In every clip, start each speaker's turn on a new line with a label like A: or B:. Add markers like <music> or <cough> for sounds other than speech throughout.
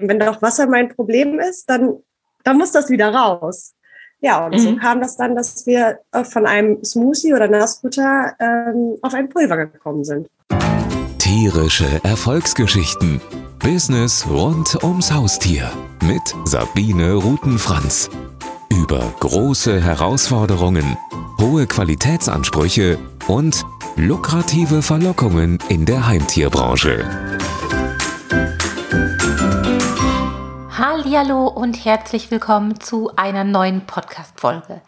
A: Wenn doch Wasser mein Problem ist, dann, dann muss das wieder raus. Ja, und mhm. so kam das dann, dass wir äh, von einem Smoothie oder Nassfutter ähm, auf ein Pulver gekommen sind.
B: Tierische Erfolgsgeschichten. Business rund ums Haustier mit Sabine Rutenfranz. Über große Herausforderungen, hohe Qualitätsansprüche und lukrative Verlockungen in der Heimtierbranche.
C: Hallo und herzlich willkommen zu einer neuen Podcast-Folge.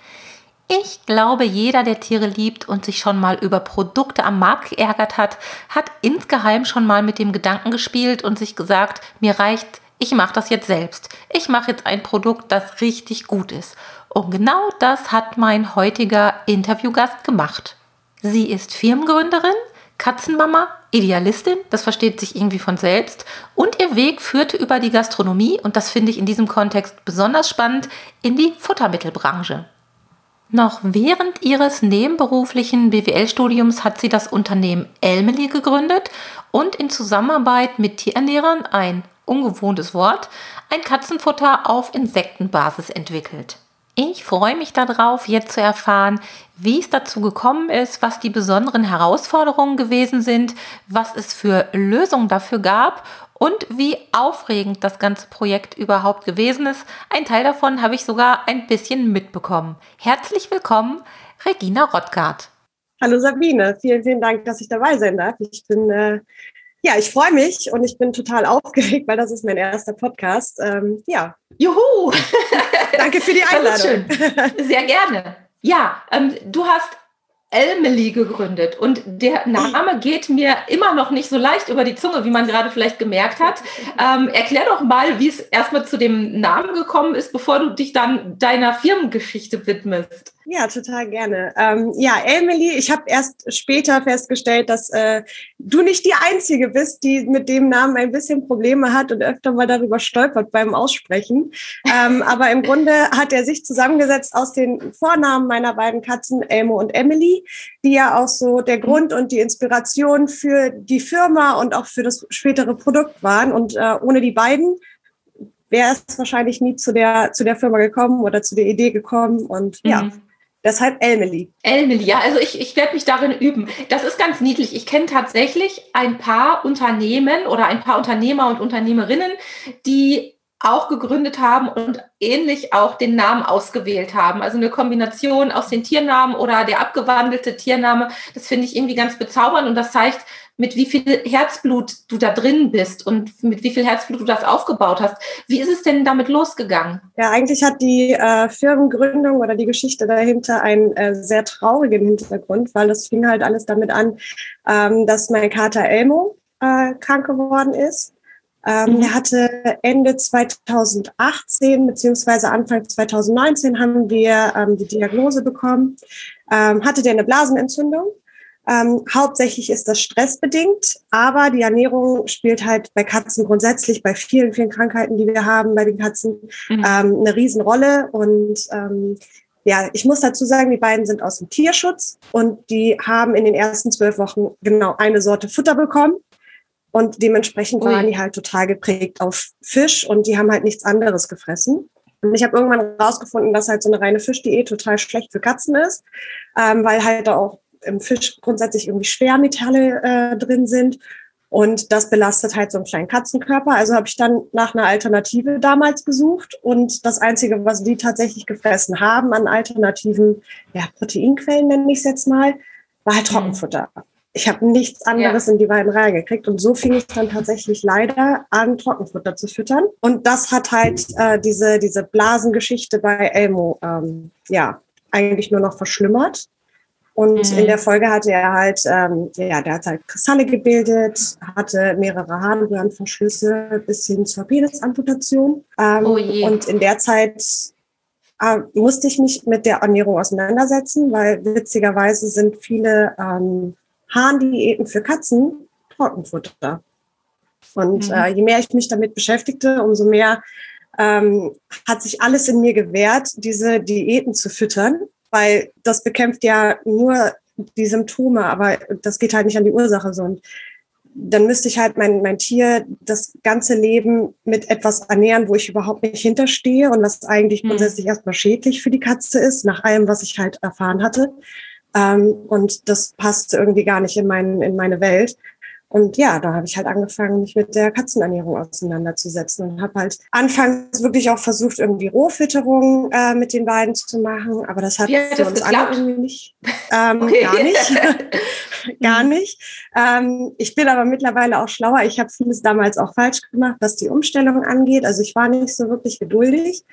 C: Ich glaube, jeder, der Tiere liebt und sich schon mal über Produkte am Markt geärgert hat, hat insgeheim schon mal mit dem Gedanken gespielt und sich gesagt, mir reicht, ich mache das jetzt selbst. Ich mache jetzt ein Produkt, das richtig gut ist. Und genau das hat mein heutiger Interviewgast gemacht. Sie ist Firmengründerin, Katzenmama, Idealistin, das versteht sich irgendwie von selbst. Und ihr Weg führte über die Gastronomie, und das finde ich in diesem Kontext besonders spannend, in die Futtermittelbranche. Noch während ihres nebenberuflichen BWL-Studiums hat sie das Unternehmen Elmeli gegründet und in Zusammenarbeit mit Tierernährern, ein ungewohntes Wort, ein Katzenfutter auf Insektenbasis entwickelt. Ich freue mich darauf, jetzt zu erfahren, wie es dazu gekommen ist, was die besonderen Herausforderungen gewesen sind, was es für Lösungen dafür gab und wie aufregend das ganze Projekt überhaupt gewesen ist. Ein Teil davon habe ich sogar ein bisschen mitbekommen. Herzlich willkommen, Regina Rottgart.
A: Hallo Sabine, vielen, vielen Dank, dass ich dabei sein darf. Ich bin äh, ja, ich freue mich und ich bin total aufgeregt, weil das ist mein erster Podcast. Ähm, ja.
C: Juhu! <laughs>
A: Danke für die Einladung.
C: Sehr gerne. Ja, ähm, du hast Elmeli gegründet und der Name geht mir immer noch nicht so leicht über die Zunge, wie man gerade vielleicht gemerkt hat. Ähm, erklär doch mal, wie es erstmal zu dem Namen gekommen ist, bevor du dich dann deiner Firmengeschichte widmest.
A: Ja, total gerne. Ähm, ja, Emily, ich habe erst später festgestellt, dass äh, du nicht die Einzige bist, die mit dem Namen ein bisschen Probleme hat und öfter mal darüber stolpert beim Aussprechen. Ähm, aber im Grunde hat er sich zusammengesetzt aus den Vornamen meiner beiden Katzen, Elmo und Emily, die ja auch so der Grund und die Inspiration für die Firma und auch für das spätere Produkt waren. Und äh, ohne die beiden wäre es wahrscheinlich nie zu der, zu der Firma gekommen oder zu der Idee gekommen. Und ja. Deshalb Elmeli.
C: Elmeli, ja, also ich, ich werde mich darin üben. Das ist ganz niedlich. Ich kenne tatsächlich ein paar Unternehmen oder ein paar Unternehmer und Unternehmerinnen, die auch gegründet haben und ähnlich auch den Namen ausgewählt haben. Also eine Kombination aus den Tiernamen oder der abgewandelte Tiername. Das finde ich irgendwie ganz bezaubernd und das zeigt, mit wie viel Herzblut du da drin bist und mit wie viel Herzblut du das aufgebaut hast. Wie ist es denn damit losgegangen?
A: Ja, eigentlich hat die äh, Firmengründung oder die Geschichte dahinter einen äh, sehr traurigen Hintergrund, weil das fing halt alles damit an, ähm, dass mein Kater Elmo äh, krank geworden ist. Ähm, mhm. Er hatte Ende 2018 beziehungsweise Anfang 2019 haben wir ähm, die Diagnose bekommen. Ähm, hatte der eine Blasenentzündung ähm, hauptsächlich ist das stressbedingt, aber die Ernährung spielt halt bei Katzen grundsätzlich, bei vielen, vielen Krankheiten, die wir haben bei den Katzen, mhm. ähm, eine Riesenrolle. Und ähm, ja, ich muss dazu sagen, die beiden sind aus dem Tierschutz und die haben in den ersten zwölf Wochen genau eine Sorte Futter bekommen. Und dementsprechend Ui. waren die halt total geprägt auf Fisch und die haben halt nichts anderes gefressen. Und ich habe irgendwann rausgefunden, dass halt so eine reine Fischdiät total schlecht für Katzen ist, ähm, weil halt auch im Fisch grundsätzlich irgendwie Schwermetalle äh, drin sind. Und das belastet halt so einen kleinen Katzenkörper. Also habe ich dann nach einer Alternative damals gesucht. Und das Einzige, was die tatsächlich gefressen haben an alternativen ja, Proteinquellen, nenne ich es jetzt mal, war halt mhm. Ich habe nichts anderes ja. in die Weiden reingekriegt. Und so fing ich dann tatsächlich leider an, Trockenfutter zu füttern. Und das hat halt äh, diese, diese Blasengeschichte bei Elmo ähm, ja eigentlich nur noch verschlimmert. Und mhm. in der Folge hatte er halt, ähm, ja, der hat halt Kristalle gebildet, hatte mehrere Harnröhrenverschlüsse bis hin zur Penisamputation. Ähm, oh je. Und in der Zeit äh, musste ich mich mit der Ernährung auseinandersetzen, weil witzigerweise sind viele ähm, Harndiäten für Katzen Trockenfutter. Und mhm. äh, je mehr ich mich damit beschäftigte, umso mehr ähm, hat sich alles in mir gewehrt, diese Diäten zu füttern weil das bekämpft ja nur die Symptome, aber das geht halt nicht an die Ursache so. Und dann müsste ich halt mein, mein Tier das ganze Leben mit etwas ernähren, wo ich überhaupt nicht hinterstehe und was eigentlich mhm. grundsätzlich erstmal schädlich für die Katze ist, nach allem, was ich halt erfahren hatte. Ähm, und das passt irgendwie gar nicht in, mein, in meine Welt. Und ja, da habe ich halt angefangen, mich mit der Katzenernährung auseinanderzusetzen und habe halt anfangs wirklich auch versucht, irgendwie Rohfütterung äh, mit den beiden zu machen. Aber das hat
C: hat
A: für uns
C: alle
A: irgendwie nicht. <laughs> Ähm, okay. Gar nicht. <laughs> gar nicht. Ähm, ich bin aber mittlerweile auch schlauer. Ich habe vieles damals auch falsch gemacht, was die Umstellung angeht. Also ich war nicht so wirklich geduldig.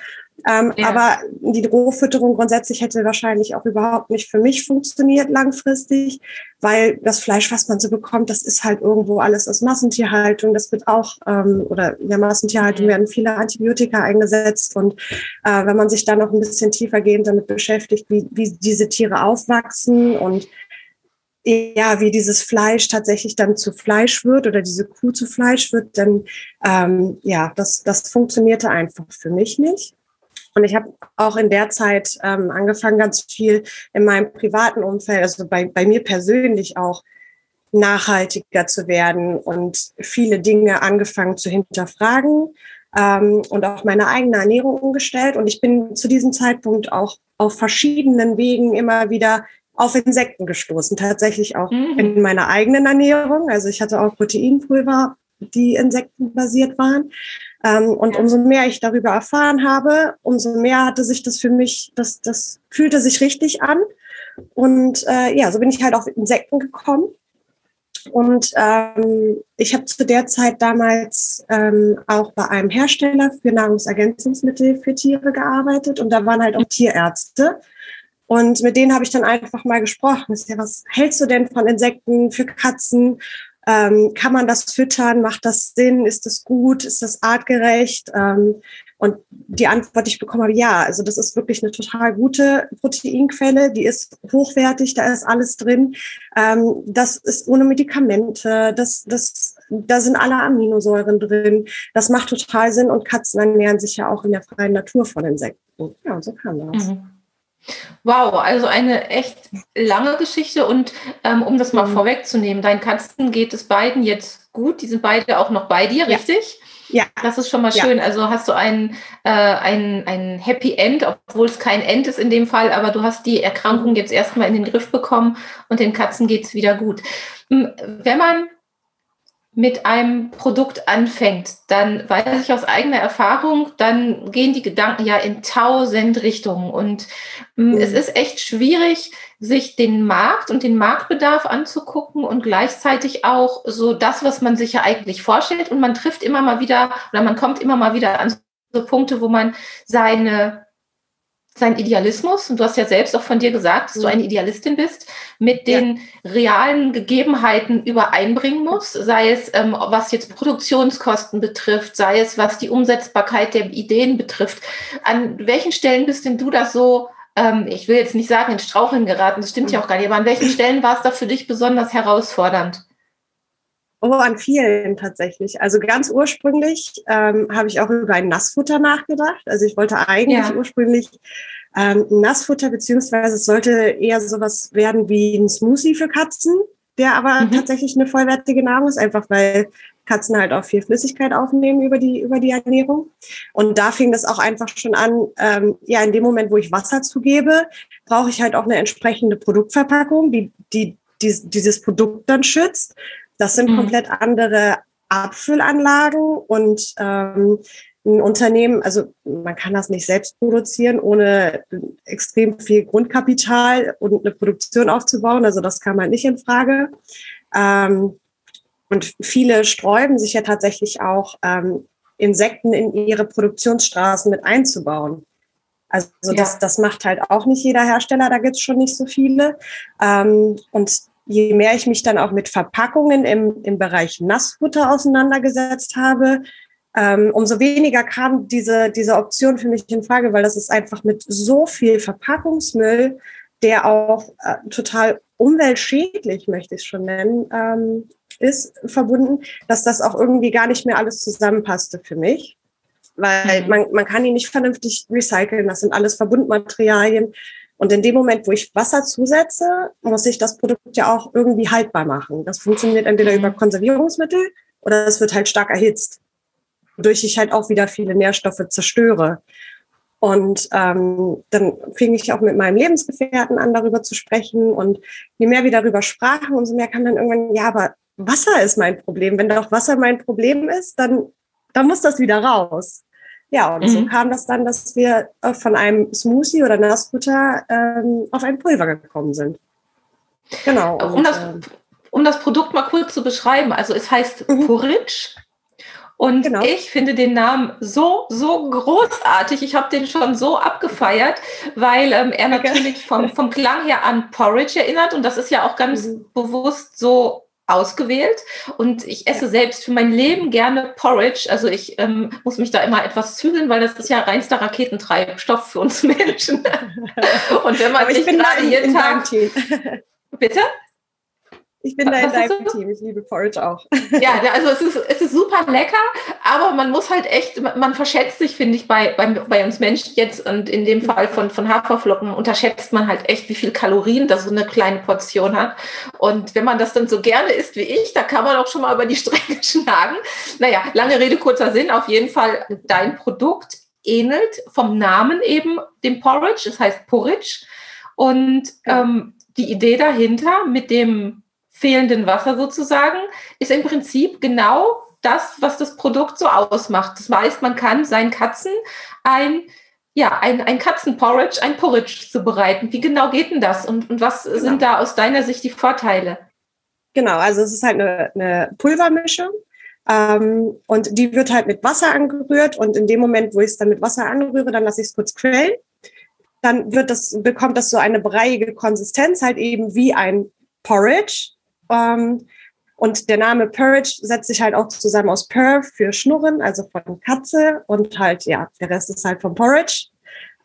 A: Ähm, ja. Aber die Rohfütterung grundsätzlich hätte wahrscheinlich auch überhaupt nicht für mich funktioniert langfristig, weil das Fleisch, was man so bekommt, das ist halt irgendwo alles aus Massentierhaltung. Das wird auch, ähm, oder in der Massentierhaltung werden viele Antibiotika eingesetzt. Und äh, wenn man sich da noch ein bisschen tiefergehend damit beschäftigt, wie, wie diese Tiere aufwachsen und ja, wie dieses Fleisch tatsächlich dann zu Fleisch wird oder diese Kuh zu Fleisch wird, dann ähm, ja, das, das funktionierte einfach für mich nicht. Und ich habe auch in der Zeit ähm, angefangen, ganz viel in meinem privaten Umfeld, also bei, bei mir persönlich auch, nachhaltiger zu werden und viele Dinge angefangen zu hinterfragen ähm, und auch meine eigene Ernährung umgestellt. Und ich bin zu diesem Zeitpunkt auch auf verschiedenen Wegen immer wieder auf Insekten gestoßen, tatsächlich auch mhm. in meiner eigenen Ernährung. Also ich hatte auch Proteinpulver, die insektenbasiert waren. Ähm, und umso mehr ich darüber erfahren habe, umso mehr hatte sich das für mich, das, das fühlte sich richtig an. Und äh, ja, so bin ich halt auf Insekten gekommen. Und ähm, ich habe zu der Zeit damals ähm, auch bei einem Hersteller für Nahrungsergänzungsmittel für Tiere gearbeitet und da waren halt auch Tierärzte. Und mit denen habe ich dann einfach mal gesprochen. Was hältst du denn von Insekten für Katzen? Ähm, kann man das füttern? Macht das Sinn? Ist das gut? Ist das artgerecht? Ähm, und die Antwort, die ich bekommen habe, ja, also das ist wirklich eine total gute Proteinquelle, die ist hochwertig, da ist alles drin. Ähm, das ist ohne Medikamente, das, das, da sind alle Aminosäuren drin. Das macht total Sinn und Katzen ernähren sich ja auch in der freien Natur von Insekten. Ja, so kam das. Mhm.
C: Wow, also eine echt lange Geschichte und ähm, um das mal mhm. vorwegzunehmen, deinen Katzen geht es beiden jetzt gut, die sind beide auch noch bei dir, ja. richtig? Ja. Das ist schon mal schön. Ja. Also hast du ein, äh, ein, ein Happy End, obwohl es kein End ist in dem Fall, aber du hast die Erkrankung jetzt erstmal in den Griff bekommen und den Katzen geht es wieder gut. Hm, wenn man mit einem Produkt anfängt, dann weiß ich aus eigener Erfahrung, dann gehen die Gedanken ja in tausend Richtungen. Und ähm, mhm. es ist echt schwierig, sich den Markt und den Marktbedarf anzugucken und gleichzeitig auch so das, was man sich ja eigentlich vorstellt. Und man trifft immer mal wieder oder man kommt immer mal wieder an so Punkte, wo man seine sein Idealismus, und du hast ja selbst auch von dir gesagt, dass du eine Idealistin bist, mit den ja. realen Gegebenheiten übereinbringen muss, sei es ähm, was jetzt Produktionskosten betrifft, sei es was die Umsetzbarkeit der Ideen betrifft. An welchen Stellen bist denn du das so, ähm, ich will jetzt nicht sagen, in Straucheln geraten, das stimmt ja auch gar nicht, aber an welchen Stellen war es da für dich besonders herausfordernd?
A: Oh, an vielen tatsächlich. Also ganz ursprünglich ähm, habe ich auch über ein Nassfutter nachgedacht. Also ich wollte eigentlich ja. ursprünglich ähm, Nassfutter, beziehungsweise es sollte eher sowas werden wie ein Smoothie für Katzen, der aber mhm. tatsächlich eine vollwertige Nahrung ist, einfach weil Katzen halt auch viel Flüssigkeit aufnehmen über die, über die Ernährung. Und da fing das auch einfach schon an, ähm, ja, in dem Moment, wo ich Wasser zugebe, brauche ich halt auch eine entsprechende Produktverpackung, die, die, die dieses Produkt dann schützt. Das sind mhm. komplett andere Abfüllanlagen und ähm, ein Unternehmen, also man kann das nicht selbst produzieren, ohne extrem viel Grundkapital und eine Produktion aufzubauen. Also das kam halt nicht in Frage. Ähm, und viele sträuben sich ja tatsächlich auch, ähm, Insekten in ihre Produktionsstraßen mit einzubauen. Also ja. das, das macht halt auch nicht jeder Hersteller, da gibt's schon nicht so viele. Ähm, und je mehr ich mich dann auch mit Verpackungen im, im Bereich Nassfutter auseinandergesetzt habe, ähm, umso weniger kam diese, diese Option für mich in Frage, weil das ist einfach mit so viel Verpackungsmüll, der auch äh, total umweltschädlich, möchte ich es schon nennen, ähm, ist, verbunden, dass das auch irgendwie gar nicht mehr alles zusammenpasste für mich. Weil mhm. man, man kann ihn nicht vernünftig recyceln. Das sind alles Verbundmaterialien Und in dem Moment, wo ich Wasser zusetze, muss ich das Produkt ja auch irgendwie haltbar machen. Das funktioniert entweder über Konservierungsmittel oder es wird halt stark erhitzt, wodurch ich halt auch wieder viele Nährstoffe zerstöre. Und ähm, dann fing ich auch mit meinem Lebensgefährten an, darüber zu sprechen. Und je mehr wir darüber sprachen, umso mehr kam dann irgendwann, ja, aber Wasser ist mein Problem. Wenn doch Wasser mein Problem ist, dann, dann muss das wieder raus. Ja, und mhm. so kam das dann, dass wir äh, von einem Smoothie oder Nassfutter ähm, auf ein Pulver gekommen sind.
C: Genau. Und, um, das, äh, um das Produkt mal kurz zu beschreiben, also es heißt mhm. Porridge und genau. ich finde den Namen so, so großartig. Ich habe den schon so abgefeiert, weil ähm, er natürlich vom, vom Klang her an Porridge erinnert. Und das ist ja auch ganz mhm. bewusst so ausgewählt. Und ich esse selbst für mein Leben gerne Porridge. Also ich ähm, muss mich da immer etwas zügeln, weil das ist ja reinster Raketentreibstoff für uns Menschen. <laughs> Und wenn man sich gerade jeden Tag... Bitte?
A: Ich bin da in deinem Team. Ich liebe Porridge auch. <laughs>
C: Ja, also es ist, es ist super lecker, aber man muss halt echt, man verschätzt sich, finde ich, bei, bei, bei uns Menschen jetzt und in dem Fall von, von Haferflocken unterschätzt man halt echt, wie viel Kalorien da so eine kleine Portion hat. Und wenn man das dann so gerne isst wie ich, da kann man auch schon mal über die Strecke <laughs> schlagen. Naja, lange Rede, kurzer Sinn. Auf jeden Fall, dein Produkt ähnelt vom Namen eben dem Porridge. Es heißt Porridge. Und ähm, die Idee dahinter mit dem fehlenden Wasser sozusagen, ist im Prinzip genau das, was das Produkt so ausmacht. Das heißt, man kann seinen Katzen ein, ja, ein, ein Katzenporridge, ein Porridge zubereiten. Wie genau geht denn das und, und was genau. sind da aus deiner Sicht die Vorteile?
A: Genau, also es ist halt eine, eine Pulvermischung. Ähm, und die wird halt mit Wasser angerührt und in dem Moment, wo ich es dann mit Wasser anrühre, dann lasse ich es kurz quellen. Dann wird das, bekommt das so eine breiige Konsistenz, halt eben wie ein Porridge. Ähm, und der Name Purge setzt sich halt auch zusammen aus Purr für Schnurren, also von Katze und halt, ja, der Rest ist halt vom Porridge.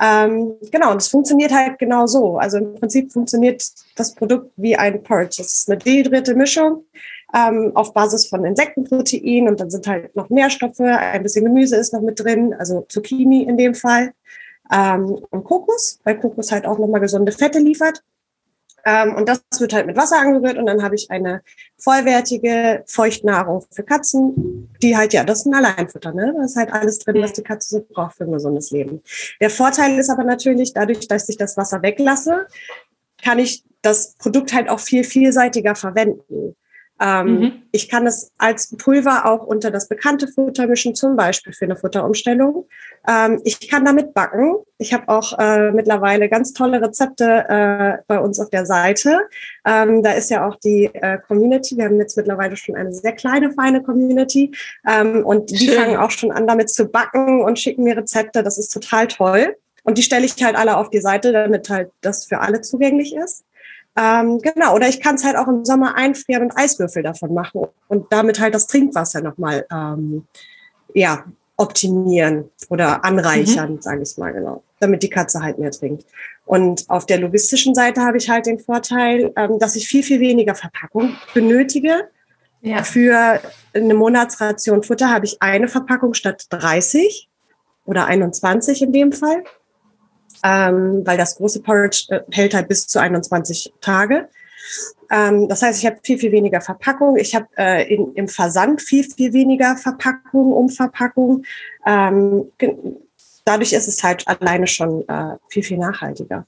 A: Ähm, genau, und es funktioniert halt genau so. Also im Prinzip funktioniert das Produkt wie ein Porridge. Es ist eine dehydrierte Mischung ähm, auf Basis von Insektenprotein und dann sind halt noch Nährstoffe, ein bisschen Gemüse ist noch mit drin, also Zucchini in dem Fall. Ähm, und Kokos, weil Kokos halt auch nochmal gesunde Fette liefert. Ähm, und das wird halt mit Wasser angerührt und dann habe ich eine vollwertige Feuchtnahrung für Katzen, die halt, ja, das ist ein Alleinfutter, ne? Da ist halt alles drin, was die Katze so braucht für ein gesundes Leben. Der Vorteil ist aber natürlich, dadurch, dass ich das Wasser weglasse, kann ich das Produkt halt auch viel vielseitiger verwenden. Ähm, mhm. Ich kann es als Pulver auch unter das bekannte Futter mischen, zum Beispiel für eine Futterumstellung. Ähm, ich kann damit backen. Ich habe auch äh, mittlerweile ganz tolle Rezepte äh, bei uns auf der Seite. Ähm, da ist ja auch die äh, Community. Wir haben jetzt mittlerweile schon eine sehr kleine, feine Community. Ähm, und die Schön. fangen auch schon an, damit zu backen und schicken mir Rezepte. Das ist total toll. Und die stelle ich halt alle auf die Seite, damit halt das für alle zugänglich ist. Ähm, genau, oder ich kann es halt auch im Sommer einfrieren und Eiswürfel davon machen und damit halt das Trinkwasser nochmal ähm, ja, optimieren oder anreichern, mhm. sage ich mal genau, damit die Katze halt mehr trinkt. Und auf der logistischen Seite habe ich halt den Vorteil, ähm, dass ich viel, viel weniger Verpackung benötige. Ja. Für eine Monatsration Futter habe ich eine Verpackung statt 30 oder 21 in dem Fall ähm, weil das große Porridge äh, hält halt bis zu 21 Tage. Ähm, das heißt, ich habe viel, viel weniger Verpackung. Ich habe äh, im Versand viel, viel weniger Verpackung, Umverpackung. Ähm, dadurch ist es halt alleine schon äh, viel, viel nachhaltiger.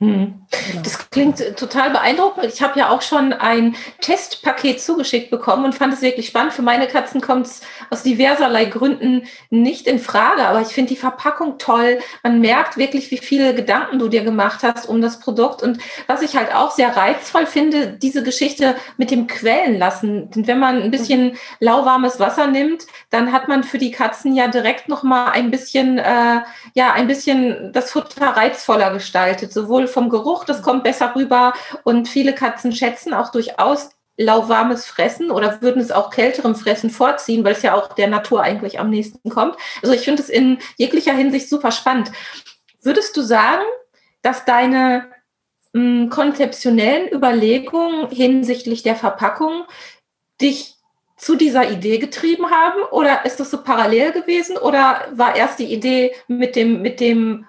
C: Hm. Genau. Das klingt total beeindruckend. Ich habe ja auch schon ein Testpaket zugeschickt bekommen und fand es wirklich spannend. Für meine Katzen kommt es aus diverserlei Gründen nicht in Frage, aber ich finde die Verpackung toll. Man merkt wirklich, wie viele Gedanken du dir gemacht hast um das Produkt. Und was ich halt auch sehr reizvoll finde, diese Geschichte mit dem Quellen lassen. Denn wenn man ein bisschen lauwarmes Wasser nimmt, dann hat man für die Katzen ja direkt nochmal ein bisschen, äh, ja, ein bisschen das Futter reizvoller gestaltet, sowohl vom Geruch, das kommt besser rüber. Und viele Katzen schätzen auch durchaus lauwarmes Fressen oder würden es auch kälterem Fressen vorziehen, weil es ja auch der Natur eigentlich am nächsten kommt. Also ich finde es in jeglicher Hinsicht super spannend. Würdest du sagen, dass deine mh, hm, konzeptionellen Überlegungen hinsichtlich der Verpackung dich zu dieser Idee getrieben haben? Oder ist das so parallel gewesen? Oder war erst die Idee mit dem, mit dem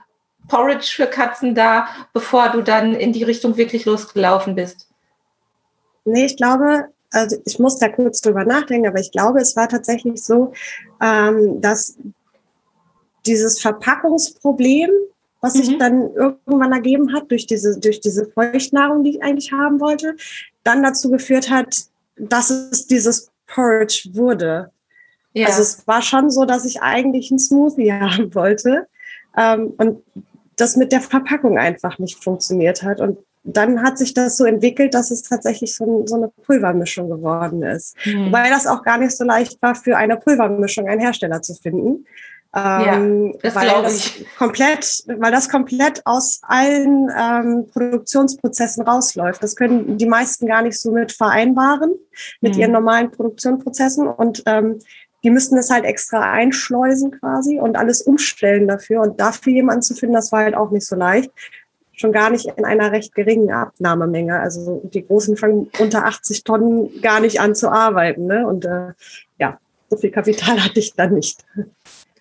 C: Porridge für Katzen da, bevor du dann in die Richtung wirklich losgelaufen bist?
A: Nee, ich glaube, also ich muss da kurz drüber nachdenken, aber ich glaube, es war tatsächlich so, ähm, dass dieses Verpackungsproblem, was sich mhm. dann irgendwann ergeben hat durch diese, durch diese Feuchtnahrung, die ich eigentlich haben wollte, dann dazu geführt hat, dass es dieses Porridge wurde. Ja. Also es war schon so, dass ich eigentlich einen Smoothie <laughs> haben wollte ähm, und das mit der Verpackung einfach nicht funktioniert hat. Und dann hat sich das so entwickelt, dass es tatsächlich so, so eine Pulvermischung geworden ist. Mhm. Wobei das auch gar nicht so leicht war, für eine Pulvermischung einen Hersteller zu finden. Ähm, ja, das weil das ich. komplett, weil das komplett aus allen ähm, Produktionsprozessen rausläuft. Das können die meisten gar nicht so mit vereinbaren mit mhm. ihren normalen Produktionsprozessen und ähm, die müssten es halt extra einschleusen quasi und alles umstellen dafür. Und dafür jemanden zu finden, das war halt auch nicht so leicht. Schon gar nicht in einer recht geringen Abnahmemenge. Also die Großen fangen unter 80 Tonnen gar nicht an zu arbeiten. Ne? Und äh, ja, so viel Kapital hatte ich dann nicht.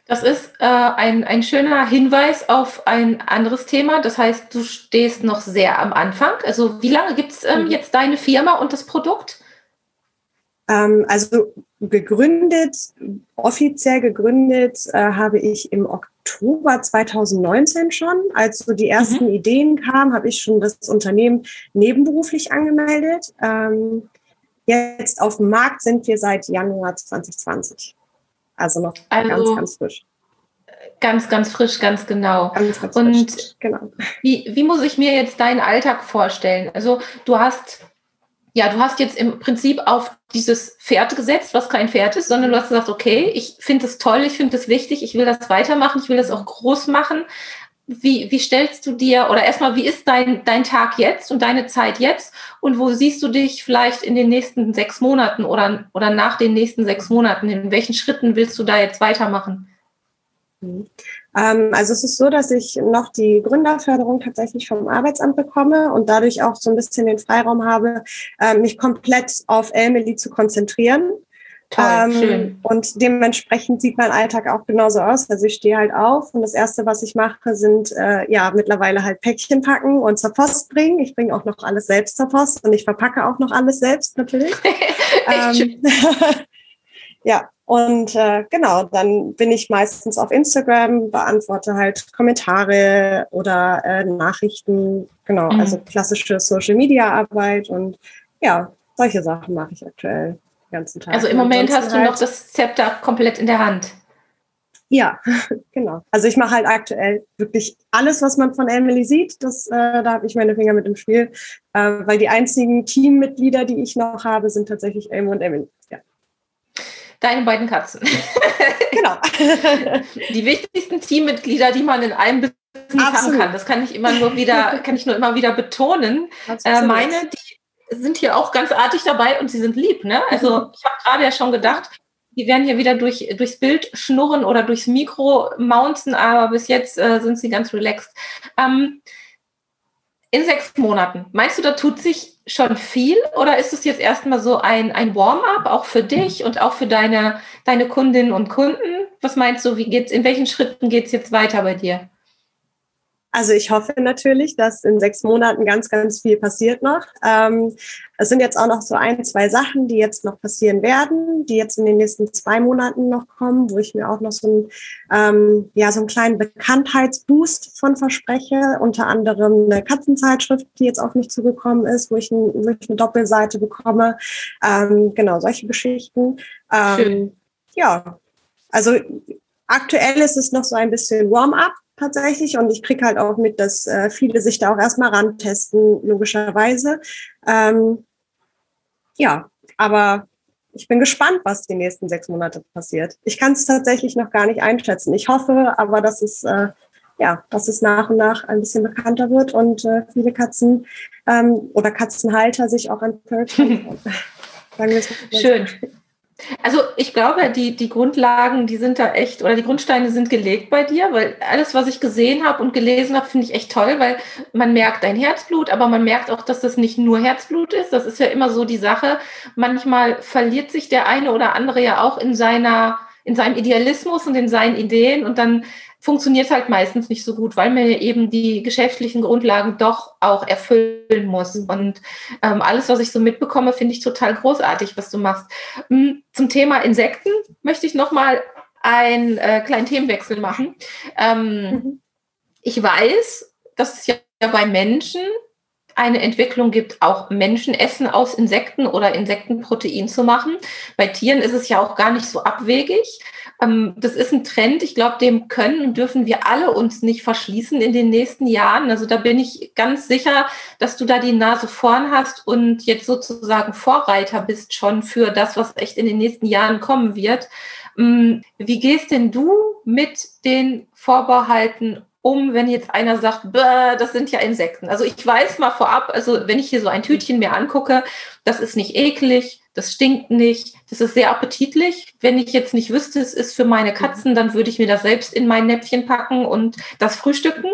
C: Das ist äh, ein, ein schöner Hinweis auf ein anderes Thema. Das heißt, du stehst noch sehr am Anfang. Also wie lange gibt es ähm, mhm. jetzt deine Firma und das Produkt?
A: Ähm, also gegründet, offiziell gegründet äh, habe ich im Oktober 2019 schon. Als so die ersten mhm. Ideen kamen, habe ich schon das Unternehmen nebenberuflich angemeldet. Ähm, jetzt auf dem Markt sind wir seit Januar 2020. Also noch also, ganz, ganz frisch.
C: Ganz, ganz frisch, ganz genau. Ganz, ganz Und frisch, genau. Wie, wie muss ich mir jetzt deinen Alltag vorstellen? Also du hast, ja, du hast jetzt im Prinzip auf dieses Pferd gesetzt, was kein Pferd ist, sondern du hast gesagt, okay, ich finde es toll, ich finde es wichtig, ich will das weitermachen, ich will das auch groß machen. Wie, wie stellst du dir, oder erstmal, wie ist dein, dein Tag jetzt und deine Zeit jetzt? Und wo siehst du dich vielleicht in den nächsten sechs Monaten oder, oder nach den nächsten sechs Monaten? In welchen Schritten willst du da jetzt weitermachen?
A: Ähm, also es ist so, dass ich noch die Gründerförderung tatsächlich vom Arbeitsamt bekomme und dadurch auch so ein bisschen den Freiraum habe, äh, mich komplett auf Elmeli zu konzentrieren. Toll, ähm. Und dementsprechend sieht mein Alltag auch genauso aus. Also ich stehe halt auf und das Erste, was ich mache, sind äh, ja mittlerweile halt Päckchen packen und zur Post bringen. Ich bringe auch noch alles selbst zur Post und ich verpacke auch noch alles selbst natürlich. <laughs> ähm, <laughs> ja, und äh, genau, dann bin ich meistens auf Instagram, beantworte halt Kommentare oder äh, Nachrichten. Genau, mhm. also klassische Social-Media-Arbeit und ja, solche Sachen mache ich aktuell ganzen Tag.
C: Also im Moment hast du halt noch das Zepter komplett in der Hand.
A: Ja, <laughs> genau. Also ich mache halt aktuell wirklich alles, was man von Emily sieht. Das, äh, da habe ich meine Finger mit im Spiel, äh, weil die einzigen Teammitglieder, die ich noch habe, sind tatsächlich Elmo und Emily. Ja.
C: Deine beiden Katzen. <laughs> genau. <laughs> die wichtigsten Teammitglieder, die man in einem Business haben kann. Das kann ich immer nur wieder, kann ich nur immer wieder betonen. Äh, meine, die sind hier auch ganz artig dabei und sie sind lieb. Ne? Also mhm. ich habe gerade ja schon gedacht, die werden hier wieder durch, durchs Bild schnurren oder durchs Mikro mounten, aber bis jetzt äh, sind sie ganz relaxed. Ähm, in sechs Monaten, meinst du, da tut sich schon viel oder ist es jetzt erstmal so ein, ein Warm-up auch für dich und auch für deine, deine Kundinnen und Kunden? Was meinst du, wie geht's, in welchen Schritten geht es jetzt weiter bei dir?
A: Also ich hoffe natürlich, dass in sechs Monaten ganz, ganz viel passiert noch. Ähm, es sind jetzt auch noch so ein, zwei Sachen, die jetzt noch passieren werden, die jetzt in den nächsten zwei Monaten noch kommen, wo ich mir auch noch so, ein, ähm, ja, so einen kleinen Bekanntheitsboost von verspreche. Unter anderem eine Katzenzeitschrift, die jetzt auf mich zugekommen ist, wo ich, ein, wo ich eine Doppelseite bekomme. Ähm, genau, solche Geschichten. Ähm, ja, also aktuell ist es noch so ein bisschen Warm-up tatsächlich. Und ich kriege halt auch mit, dass äh, viele sich da auch erstmal rantesten, logischerweise. Ähm, ja, aber ich bin gespannt, was die nächsten sechs Monate passiert. Ich kann es tatsächlich noch gar nicht einschätzen. Ich hoffe aber, dass es, äh, ja, dass es nach und nach ein bisschen bekannter wird und äh, viele Katzen ähm, oder Katzenhalter sich auch an Third <laughs>
C: Schön. Also ich glaube, die, die Grundlagen, die sind da echt, oder die Grundsteine sind gelegt bei dir, weil alles, was ich gesehen habe und gelesen habe, finde ich echt toll, weil man merkt dein Herzblut, aber man merkt auch, dass das nicht nur Herzblut ist. Das ist ja immer so die Sache. Manchmal verliert sich der eine oder andere ja auch in seiner in seinem Idealismus und in seinen Ideen und dann funktioniert halt meistens nicht so gut, weil man eben die geschäftlichen Grundlagen doch auch erfüllen muss. Und ähm, alles, was ich so mitbekomme, finde ich total großartig, was du machst. Hm, zum Thema Insekten möchte ich nochmal einen äh, kleinen Themenwechsel machen. Ähm, mhm. Ich weiß, dass es ja bei Menschen eine Entwicklung gibt, auch Menschenessen aus Insekten oder Insektenprotein zu machen. Bei Tieren ist es ja auch gar nicht so abwegig. Ähm, das ist ein Trend. Ich glaube, dem können und dürfen wir alle uns nicht verschließen in den nächsten Jahren. Also da bin ich ganz sicher, dass du da die Nase vorn hast und jetzt sozusagen Vorreiter bist schon für das, was echt in den nächsten Jahren kommen wird. Ähm, wie gehst denn du mit den Vorbehalten um, wenn jetzt einer sagt, das sind ja Insekten. Also ich weiß mal vorab, also wenn ich hier so ein Tütchen mir angucke, das ist nicht eklig, das stinkt nicht, das ist sehr appetitlich. Wenn ich jetzt nicht wüsste, es ist für meine Katzen, dann würde ich mir das selbst in mein Näpfchen packen und das frühstücken.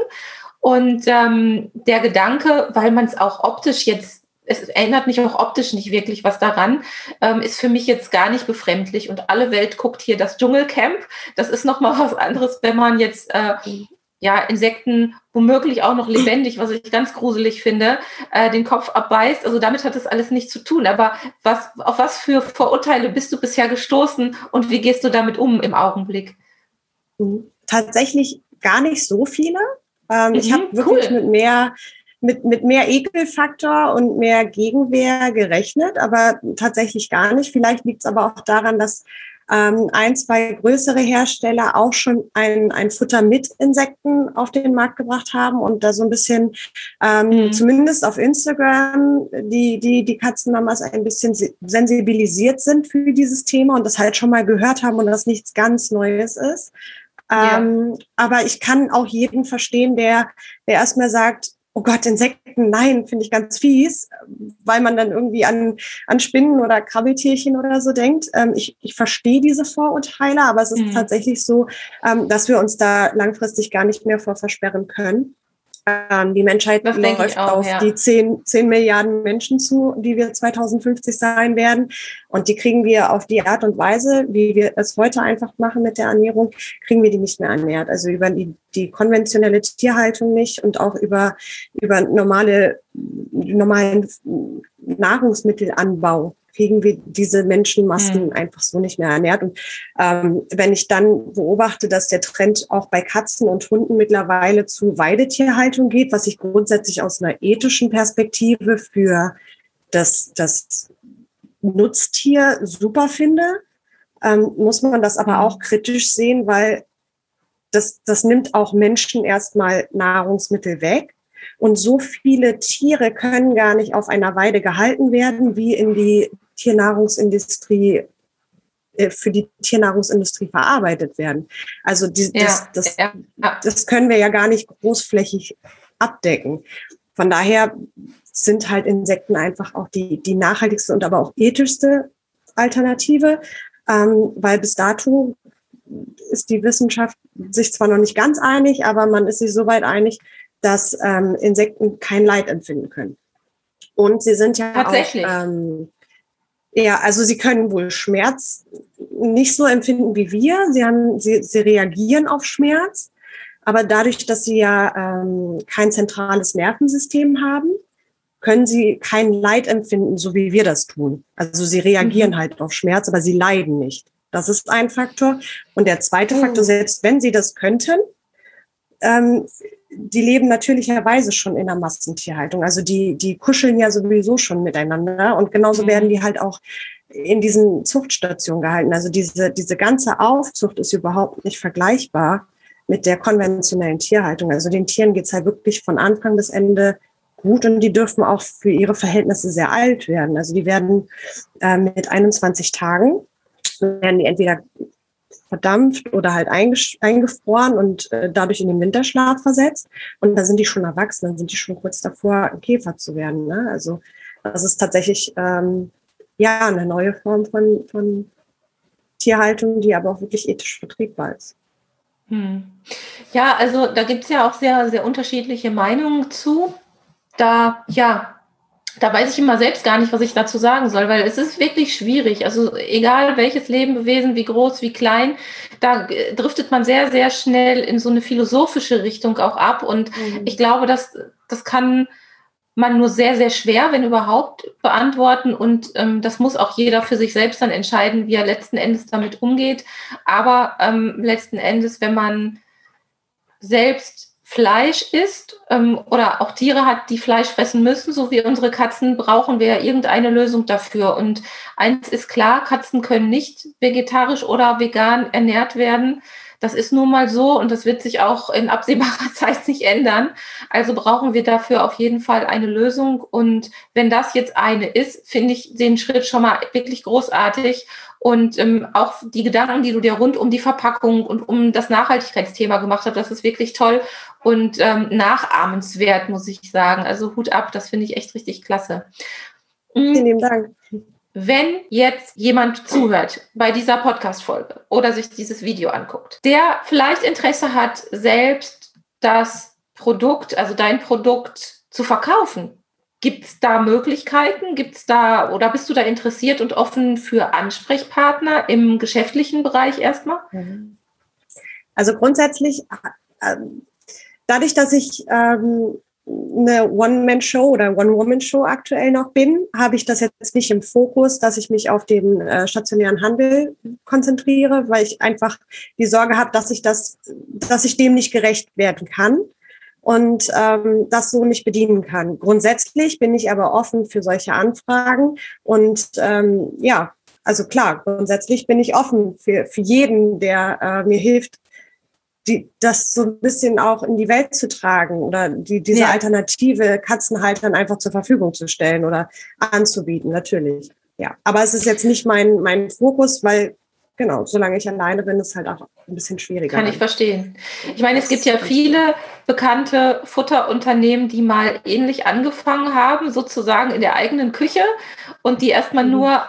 C: Und ähm, der Gedanke, weil man es auch optisch jetzt es erinnert mich auch optisch nicht wirklich was daran, ähm, ist für mich jetzt gar nicht befremdlich. Und alle Welt guckt hier das Dschungelcamp. Das ist nochmal was anderes, wenn man jetzt äh, ja, Insekten womöglich auch noch lebendig, was ich ganz gruselig finde, äh, den Kopf abbeißt. Also damit hat das alles nichts zu tun. Aber was, auf was für Vorurteile bist du bisher gestoßen und wie gehst du damit um im Augenblick?
A: Tatsächlich gar nicht so viele. Ähm, mhm, ich habe wirklich cool. mit mehr mit, mit mehr Ekelfaktor und mehr Gegenwehr gerechnet, aber tatsächlich gar nicht. Vielleicht liegt es aber auch daran, dass ähm, ein, zwei größere Hersteller auch schon ein, ein Futter mit Insekten auf den Markt gebracht haben und da so ein bisschen, ähm, mhm. zumindest auf Instagram, die, die, die Katzenmamas ein bisschen sensibilisiert sind für dieses Thema und das halt schon mal gehört haben und das nichts ganz Neues ist. Ja. Ähm, aber ich kann auch jeden verstehen, der, der erstmal sagt, oh Gott, Insekten, nein, finde ich ganz fies, weil man dann irgendwie an, an Spinnen oder Krabbeltierchen oder so denkt. Ähm, ich, ich verstehe diese Vorurteile, aber es ist mhm. tatsächlich so, ähm, dass wir uns da langfristig gar nicht mehr vor versperren können. Ähm, die Menschheit das läuft auch, auf ja. die 10, 10 Milliarden Menschen zu, die wir 2050 sein werden. Und die kriegen wir auf die Art und Weise, wie wir es heute einfach machen mit der Ernährung, kriegen wir die nicht mehr ernährt. Also über die, die konventionelle Tierhaltung nicht und auch über, über normale, normalen Nahrungsmittelanbau kriegen wir diese Menschenmassen mhm. einfach so nicht mehr ernährt. Und ähm, wenn ich dann beobachte, dass der Trend auch bei Katzen und Hunden mittlerweile zu Weidetierhaltung geht, was ich grundsätzlich aus einer ethischen Perspektive für das, das Nutztier super finde, ähm, muss man das aber auch kritisch sehen, weil das, das nimmt auch Menschen erstmal Nahrungsmittel weg. Und so viele Tiere können gar nicht auf einer Weide gehalten werden, wie in die Tiernahrungsindustrie äh, für die Tiernahrungsindustrie verarbeitet werden. Also die, ja, das, das, ja. das können wir ja gar nicht großflächig abdecken. Von daher sind halt Insekten einfach auch die, die nachhaltigste und aber auch ethischste Alternative, ähm, weil bis dato ist die Wissenschaft sich zwar noch nicht ganz einig, aber man ist sich soweit einig, dass ähm, Insekten kein Leid empfinden können. Und sie sind ja Tatsächlich. auch ähm, ja, also sie können wohl Schmerz nicht so empfinden wie wir. Sie, haben, sie, sie reagieren auf Schmerz, aber dadurch, dass sie ja ähm, kein zentrales Nervensystem haben, können sie kein Leid empfinden, so wie wir das tun. Also sie reagieren mhm. halt auf Schmerz, aber sie leiden nicht. Das ist ein Faktor. Und der zweite mhm. Faktor, selbst wenn sie das könnten, ähm, die leben natürlicherweise schon in der Massentierhaltung. Also die, die kuscheln ja sowieso schon miteinander und genauso mhm. werden die halt auch in diesen Zuchtstationen gehalten. Also diese, diese ganze Aufzucht ist überhaupt nicht vergleichbar mit der konventionellen Tierhaltung. Also den Tieren geht's halt wirklich von Anfang bis Ende gut und die dürfen auch für ihre Verhältnisse sehr alt werden. Also die werden äh, mit 21 Tagen werden die entweder verdampft oder halt eingefroren und äh, dadurch in den Winterschlaf versetzt. Und da sind die schon erwachsen, dann sind die schon kurz davor, ein Käfer zu werden. Ne? Also das ist tatsächlich ähm, ja eine neue Form von, von Tierhaltung, die aber auch wirklich ethisch vertretbar ist.
C: Hm. Ja, also da gibt es ja auch sehr, sehr unterschiedliche Meinungen zu. Da, ja, da weiß ich immer selbst gar nicht, was ich dazu sagen soll, weil es ist wirklich schwierig. Also egal welches Lebewesen, wie groß, wie klein, da driftet man sehr, sehr schnell in so eine philosophische Richtung auch ab. Und mhm. ich glaube, dass das kann man nur sehr, sehr schwer, wenn überhaupt, beantworten. Und ähm, das muss auch jeder für sich selbst dann entscheiden, wie er letzten Endes damit umgeht. Aber ähm, letzten Endes, wenn man selbst Fleisch isst ähm, oder auch Tiere hat, die Fleisch fressen müssen, so wie unsere Katzen, brauchen wir irgendeine Lösung dafür. Und eins ist klar, Katzen können nicht vegetarisch oder vegan ernährt werden. Das ist nun mal so und das wird sich auch in absehbarer <laughs> Zeit nicht ändern. Also brauchen wir dafür auf jeden Fall eine Lösung. Und wenn das jetzt eine ist, finde ich den Schritt schon mal wirklich großartig. Und ähm, auch die Gedanken, die du dir rund um die Verpackung und um das Nachhaltigkeitsthema gemacht hast, das ist wirklich toll und ähm, nachahmenswert, muss ich sagen. Also Hut ab, das finde ich echt richtig klasse.
A: Mhm. Vielen lieben Dank.
C: Wenn jetzt jemand zuhört bei dieser Podcast-Folge oder sich dieses Video anguckt, der vielleicht Interesse hat, selbst das Produkt, also dein Produkt zu verkaufen, gibt es da Möglichkeiten? Gibt es da oder bist du da interessiert und offen für Ansprechpartner im geschäftlichen Bereich erstmal?
A: Also grundsätzlich, äh, dadurch, dass ich ähm, eine One-Man-Show oder One-Woman-Show aktuell noch bin, habe ich das jetzt nicht im Fokus, dass ich mich auf den äh, stationären Handel konzentriere, weil ich einfach die Sorge habe, dass ich das, dass ich dem nicht gerecht werden kann und ähm, das so nicht bedienen kann. Grundsätzlich bin ich aber offen für solche Anfragen und ähm, ja, also klar, grundsätzlich bin ich offen für, für jeden, der äh, mir hilft, die, das so ein bisschen auch in die Welt zu tragen oder die, diese ja. Alternative Katzenhaltern einfach zur Verfügung zu stellen oder anzubieten, natürlich. Ja, aber es ist jetzt nicht mein, mein Fokus, weil genau, solange ich alleine bin, ist halt auch ein bisschen schwieriger.
C: Kann ich verstehen. Ich meine, es gibt ja viele bekannte Futterunternehmen, die mal ähnlich angefangen haben, sozusagen in der eigenen Küche und die erstmal mhm. nur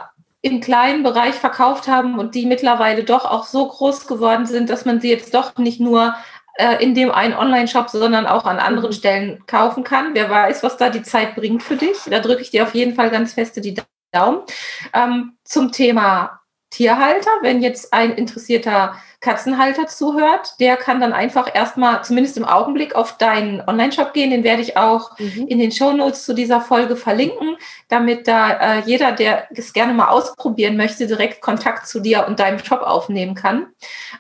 C: im kleinen Bereich verkauft haben und die mittlerweile doch auch so groß geworden sind, dass man sie jetzt doch nicht nur äh, in dem einen Online-Shop, sondern auch an anderen mhm. Stellen kaufen kann. Wer weiß, was da die Zeit bringt für dich. Da drücke ich dir auf jeden Fall ganz feste die Daumen. Ähm, zum Thema Tierhalter, wenn jetzt ein interessierter Katzenhalter zuhört, der kann dann einfach erstmal, zumindest im Augenblick, auf deinen Online-Shop gehen. Den werde ich auch mhm. in den Show Notes zu dieser Folge verlinken, damit da äh, jeder, der es gerne mal ausprobieren möchte, direkt Kontakt zu dir und deinem Shop aufnehmen kann.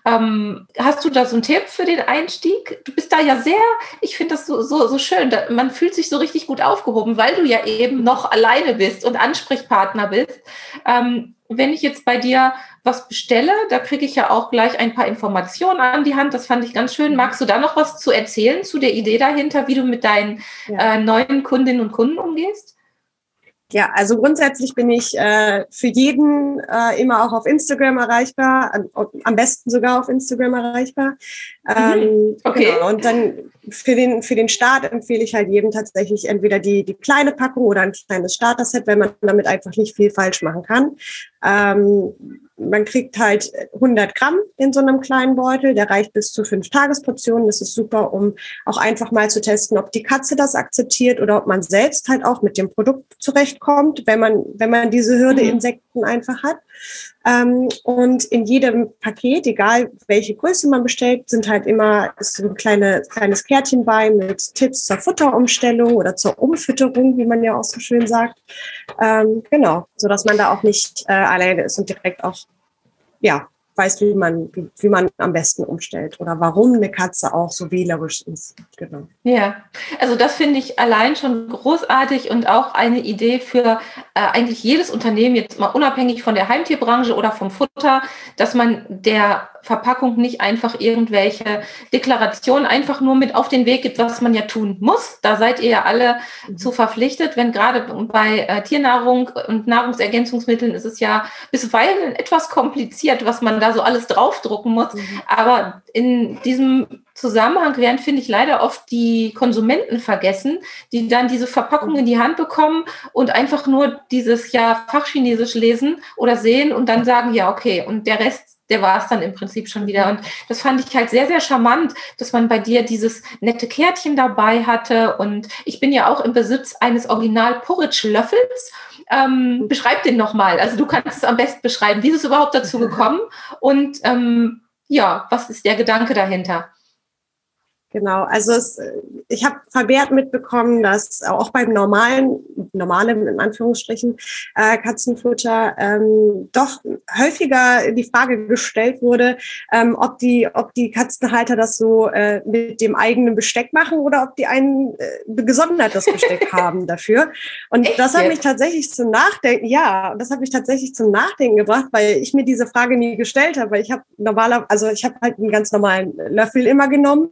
C: Ähm, hast du da so einen Tipp für den Einstieg? Du bist da ja sehr, ich finde das so, so, so schön. Da, man fühlt sich so richtig gut aufgehoben, weil du ja eben noch alleine bist und Ansprechpartner bist. Ähm, wenn ich jetzt bei dir was bestelle, da kriege ich ja auch gleich ein paar Informationen an die Hand. Das fand ich ganz schön. Magst du da noch was zu erzählen zu der Idee dahinter, wie du mit deinen ja. äh, neuen Kundinnen und Kunden umgehst?
A: Ja, also grundsätzlich bin ich äh, für jeden äh, immer auch auf Instagram erreichbar, am, am besten sogar auf Instagram erreichbar. Mhm. Ähm, okay. Genau. Und dann für den, für den Start empfehle ich halt jedem tatsächlich entweder die, die kleine Packung oder ein kleines Starter-Set, wenn man damit einfach nicht viel falsch machen kann. Ähm, man kriegt halt 100 Gramm in so einem kleinen Beutel, der reicht bis zu fünf Tagesportionen. Das ist super, um auch einfach mal zu testen, ob die Katze das akzeptiert oder ob man selbst halt auch mit dem Produkt zurechtkommt, wenn man, wenn man diese Hürde mhm. Insekten einfach hat. Ähm, und in jedem Paket, egal welche Größe man bestellt, sind halt immer so ein kleine, kleines Kärtchen bei mit Tipps zur Futterumstellung oder zur Umfütterung, wie man ja auch so schön sagt. Ähm, genau, so dass man da auch nicht äh, alleine ist und direkt auch ja weiß, wie man, wie, wie, man am besten umstellt oder warum eine Katze auch so wählerisch ist.
C: Genau. Ja, also das finde ich allein schon großartig und auch eine Idee für äh, eigentlich jedes Unternehmen, jetzt mal unabhängig von der Heimtierbranche oder vom Futter, dass man der Verpackung nicht einfach irgendwelche Deklarationen einfach nur mit auf den Weg gibt, was man ja tun muss. Da seid ihr ja alle mhm. zu verpflichtet, wenn gerade bei äh, Tiernahrung und Nahrungsergänzungsmitteln ist es ja bisweilen etwas kompliziert, was man da so alles draufdrucken muss. Mhm. Aber in diesem Zusammenhang werden, finde ich, leider oft die Konsumenten vergessen, die dann diese Verpackung in die Hand bekommen und einfach nur dieses ja Fachchinesisch lesen oder sehen und dann sagen, ja, okay, und der Rest der war es dann im Prinzip schon wieder. Und das fand ich halt sehr, sehr charmant, dass man bei dir dieses nette Kärtchen dabei hatte. Und ich bin ja auch im Besitz eines Original-Porridge-Löffels. Ähm, beschreib den nochmal. Also du kannst es am besten beschreiben. Wie ist es überhaupt dazu <laughs> gekommen? Und ähm, ja, was ist der Gedanke dahinter?
A: Genau, also es, ich habe vermehrt mitbekommen, dass auch beim normalen, normalen in Anführungsstrichen, äh, Katzenfutter ähm, doch häufiger die Frage gestellt wurde, ähm, ob die, ob die Katzenhalter das so äh, mit dem eigenen Besteck machen oder ob die ein äh, gesondertes Besteck <laughs> haben dafür. Und Echt das hat mich tatsächlich zum Nachdenken, ja, das hat mich tatsächlich zum Nachdenken gebracht, weil ich mir diese Frage nie gestellt habe. Weil ich habe normaler, also ich habe halt einen ganz normalen Löffel immer genommen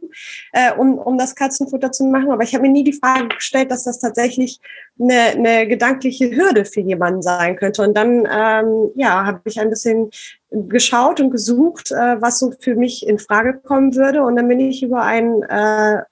A: äh, um, um das Katzenfutter zu machen. Aber ich habe mir nie die Frage gestellt, dass das tatsächlich eine, eine gedankliche Hürde für jemanden sein könnte. Und dann ähm, ja, habe ich ein bisschen geschaut und gesucht, äh, was so für mich in Frage kommen würde. Und dann bin ich über einen äh,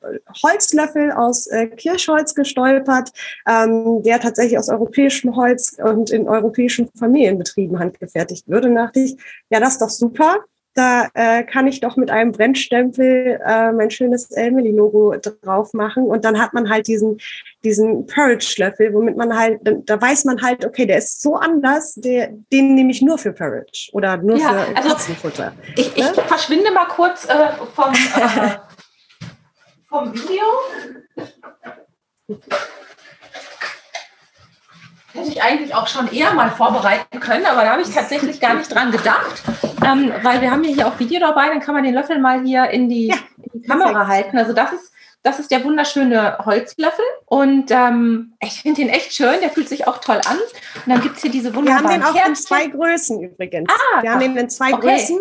A: Holzlöffel aus äh, Kirschholz gestolpert, ähm, der tatsächlich aus europäischem Holz und in europäischen Familienbetrieben handgefertigt würde. Und dachte ich, ja, das ist doch super da äh, kann ich doch mit einem Brennstempel äh, mein schönes Elmeli-Logo drauf machen und dann hat man halt diesen, diesen Porridge-Löffel, womit man halt, da weiß man halt, okay, der ist so anders, der, den nehme ich nur für Porridge oder nur ja, für also Katzenfutter.
C: Ich, ich ne? verschwinde mal kurz äh, vom, äh, vom Video. Hätte ich eigentlich auch schon eher mal vorbereiten können, aber da habe ich tatsächlich gar nicht dran gedacht, ähm, weil wir haben ja hier auch Video dabei, dann kann man den Löffel mal hier in die, ja, in die Kamera perfekt. halten. Also das ist, das ist der wunderschöne Holzlöffel und ähm, ich finde den echt schön, der fühlt sich auch toll an. Und dann gibt es hier diese wunderbaren
A: Wir haben den auch Kerzen. in zwei Größen übrigens. Ah, wir haben den in zwei okay. Größen.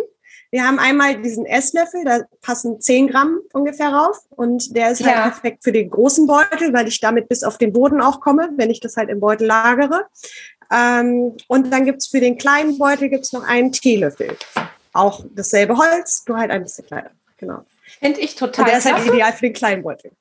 A: Wir haben einmal diesen Esslöffel, da passen 10 Gramm ungefähr rauf. Und der ist halt ja. halt perfekt für den großen Beutel, weil ich damit bis auf den Boden auch komme, wenn ich das halt im Beutel lagere. Ähm, und dann gibt's für den kleinen Beutel gibt's noch einen Teelöffel. Auch dasselbe Holz, nur halt ein bisschen kleiner. Genau.
C: Finde ich total.
A: Und der ist halt ideal für den kleinen Beutel.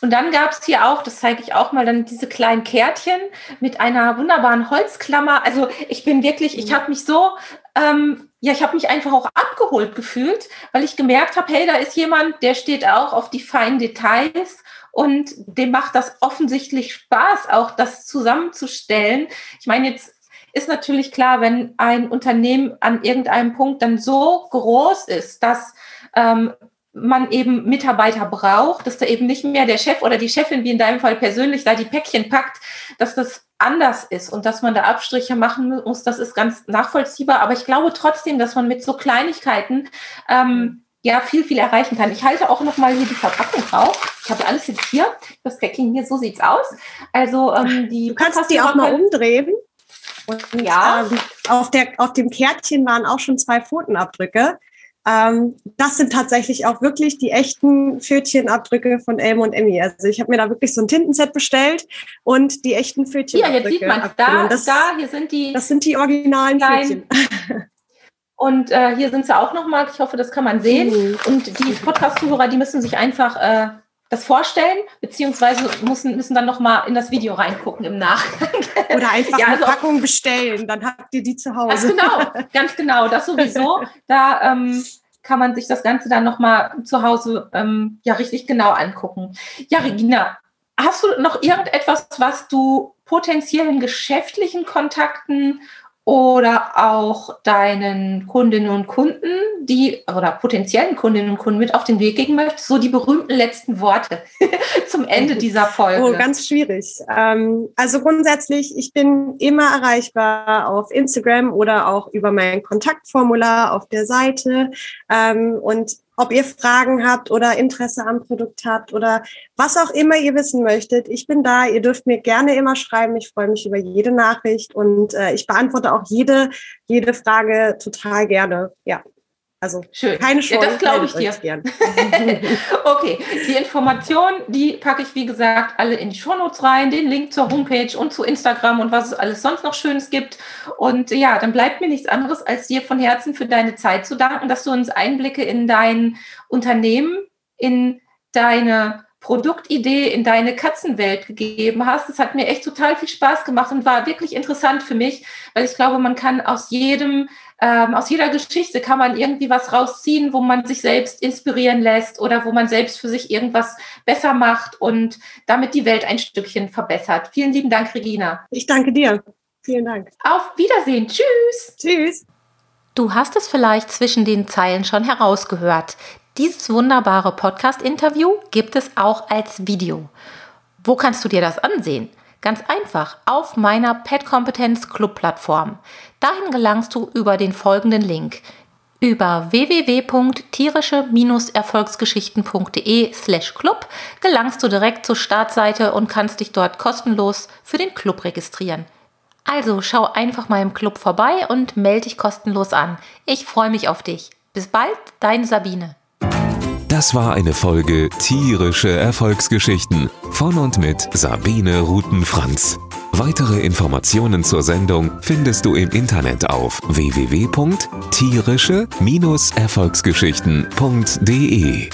C: Und dann gab es hier auch, das zeige ich auch mal, dann diese kleinen Kärtchen mit einer wunderbaren Holzklammer. Also ich bin wirklich, ich habe mich so, ähm, ja, ich habe mich einfach auch abgeholt gefühlt, weil ich gemerkt habe, hey, da ist jemand, der steht auch auf die feinen Details und dem macht das offensichtlich Spaß, auch das zusammenzustellen. Ich meine, jetzt ist natürlich klar, wenn ein Unternehmen an irgendeinem Punkt dann so groß ist, dass ähm, man eben Mitarbeiter braucht, dass da eben nicht mehr der Chef oder die Chefin, wie in deinem Fall persönlich, da die Päckchen packt, dass das anders ist und dass man da Abstriche machen muss, das ist ganz nachvollziehbar. Aber ich glaube trotzdem, dass man mit so Kleinigkeiten ähm, ja viel, viel erreichen kann. Ich halte auch noch mal hier die Verpackung drauf. Ich habe alles jetzt hier. Das Päckchen hier, so sieht's aus. Also ähm, die
A: du kannst die auch mal umdrehen. Und ja. Ähm, auf, der, auf dem Kärtchen waren auch schon zwei Pfotenabdrücke. Ähm, das sind tatsächlich auch wirklich die echten Pfötchenabdrücke von Elmo und Emmy. Also ich habe mir da wirklich so ein Tintenset bestellt und die echten Pfötchenabdrücke.
C: Ja, jetzt sieht man da, das, da, hier sind die.
A: Das sind die originalen Pfötchen. <laughs>
C: Und äh, hier sind sie auch nochmal. Ich hoffe, das kann man sehen. Mhm. Und die Podcast-Zuhörer, die müssen sich einfach äh, das vorstellen, beziehungsweise müssen, müssen dann nochmal in das Video reingucken im Nachgang. <laughs>
A: Oder einfach <laughs> ja, also eine Packung bestellen, dann habt ihr die zu Hause.
C: Ganz genau, <laughs> ganz genau, das sowieso. Da ähm, kann man sich das Ganze dann nochmal zu Hause ähm, ja richtig genau angucken. Ja, Regina, hast du noch irgendetwas, was du potenziellen geschäftlichen Kontakten oder auch deinen Kundinnen und Kunden, die oder potenziellen Kundinnen und Kunden mit auf den Weg gehen möchtest? So die berühmten letzten Worte <laughs> zum Ende dieser Folge.
A: Oh, ganz schwierig. Ähm, also grundsätzlich, ich bin immer erreichbar auf Instagram oder auch über mein Kontaktformular auf der Seite. Ähm, und ob ihr Fragen habt oder Interesse am Produkt habt oder was auch immer ihr wissen möchtet. Ich bin da. Ihr dürft mir gerne immer schreiben. Ich freue mich über jede Nachricht und äh, ich beantworte auch jede, jede Frage total gerne. Ja. Also Schön. keine Scheu,
C: ja, das glaube ich dir. Gern. <laughs> okay, die Informationen, die packe ich wie gesagt alle in die Shownotes rein, den Link zur Homepage und zu Instagram und was es alles sonst noch Schönes gibt. Und ja, dann bleibt mir nichts anderes, als dir von Herzen für deine Zeit zu danken, dass du uns Einblicke in dein Unternehmen, in deine Produktidee in deine Katzenwelt gegeben hast. Das hat mir echt total viel Spaß gemacht und war wirklich interessant für mich, weil ich glaube, man kann aus jedem, ähm, aus jeder Geschichte kann man irgendwie was rausziehen, wo man sich selbst inspirieren lässt oder wo man selbst für sich irgendwas besser macht und damit die Welt ein Stückchen verbessert. Vielen lieben Dank, Regina.
A: Ich danke dir. Vielen Dank.
C: Auf Wiedersehen. Tschüss.
A: Tschüss.
C: Du hast es vielleicht zwischen den Zeilen schon herausgehört. Dieses wunderbare Podcast-Interview gibt es auch als Video. Wo kannst du dir das ansehen? Ganz einfach, auf meiner Pet Kompetenz Club Plattform. Dahin gelangst du über den folgenden Link. Über www.tierische-erfolgsgeschichten.de slash club gelangst du direkt zur Startseite und kannst dich dort kostenlos für den Club registrieren. Also schau einfach mal im Club vorbei und melde dich kostenlos an. Ich freue mich auf dich. Bis bald, deine Sabine.
B: Das war eine Folge Tierische Erfolgsgeschichten von und mit Sabine Rutenfranz. Weitere Informationen zur Sendung findest du im Internet auf www.tierische-erfolgsgeschichten.de.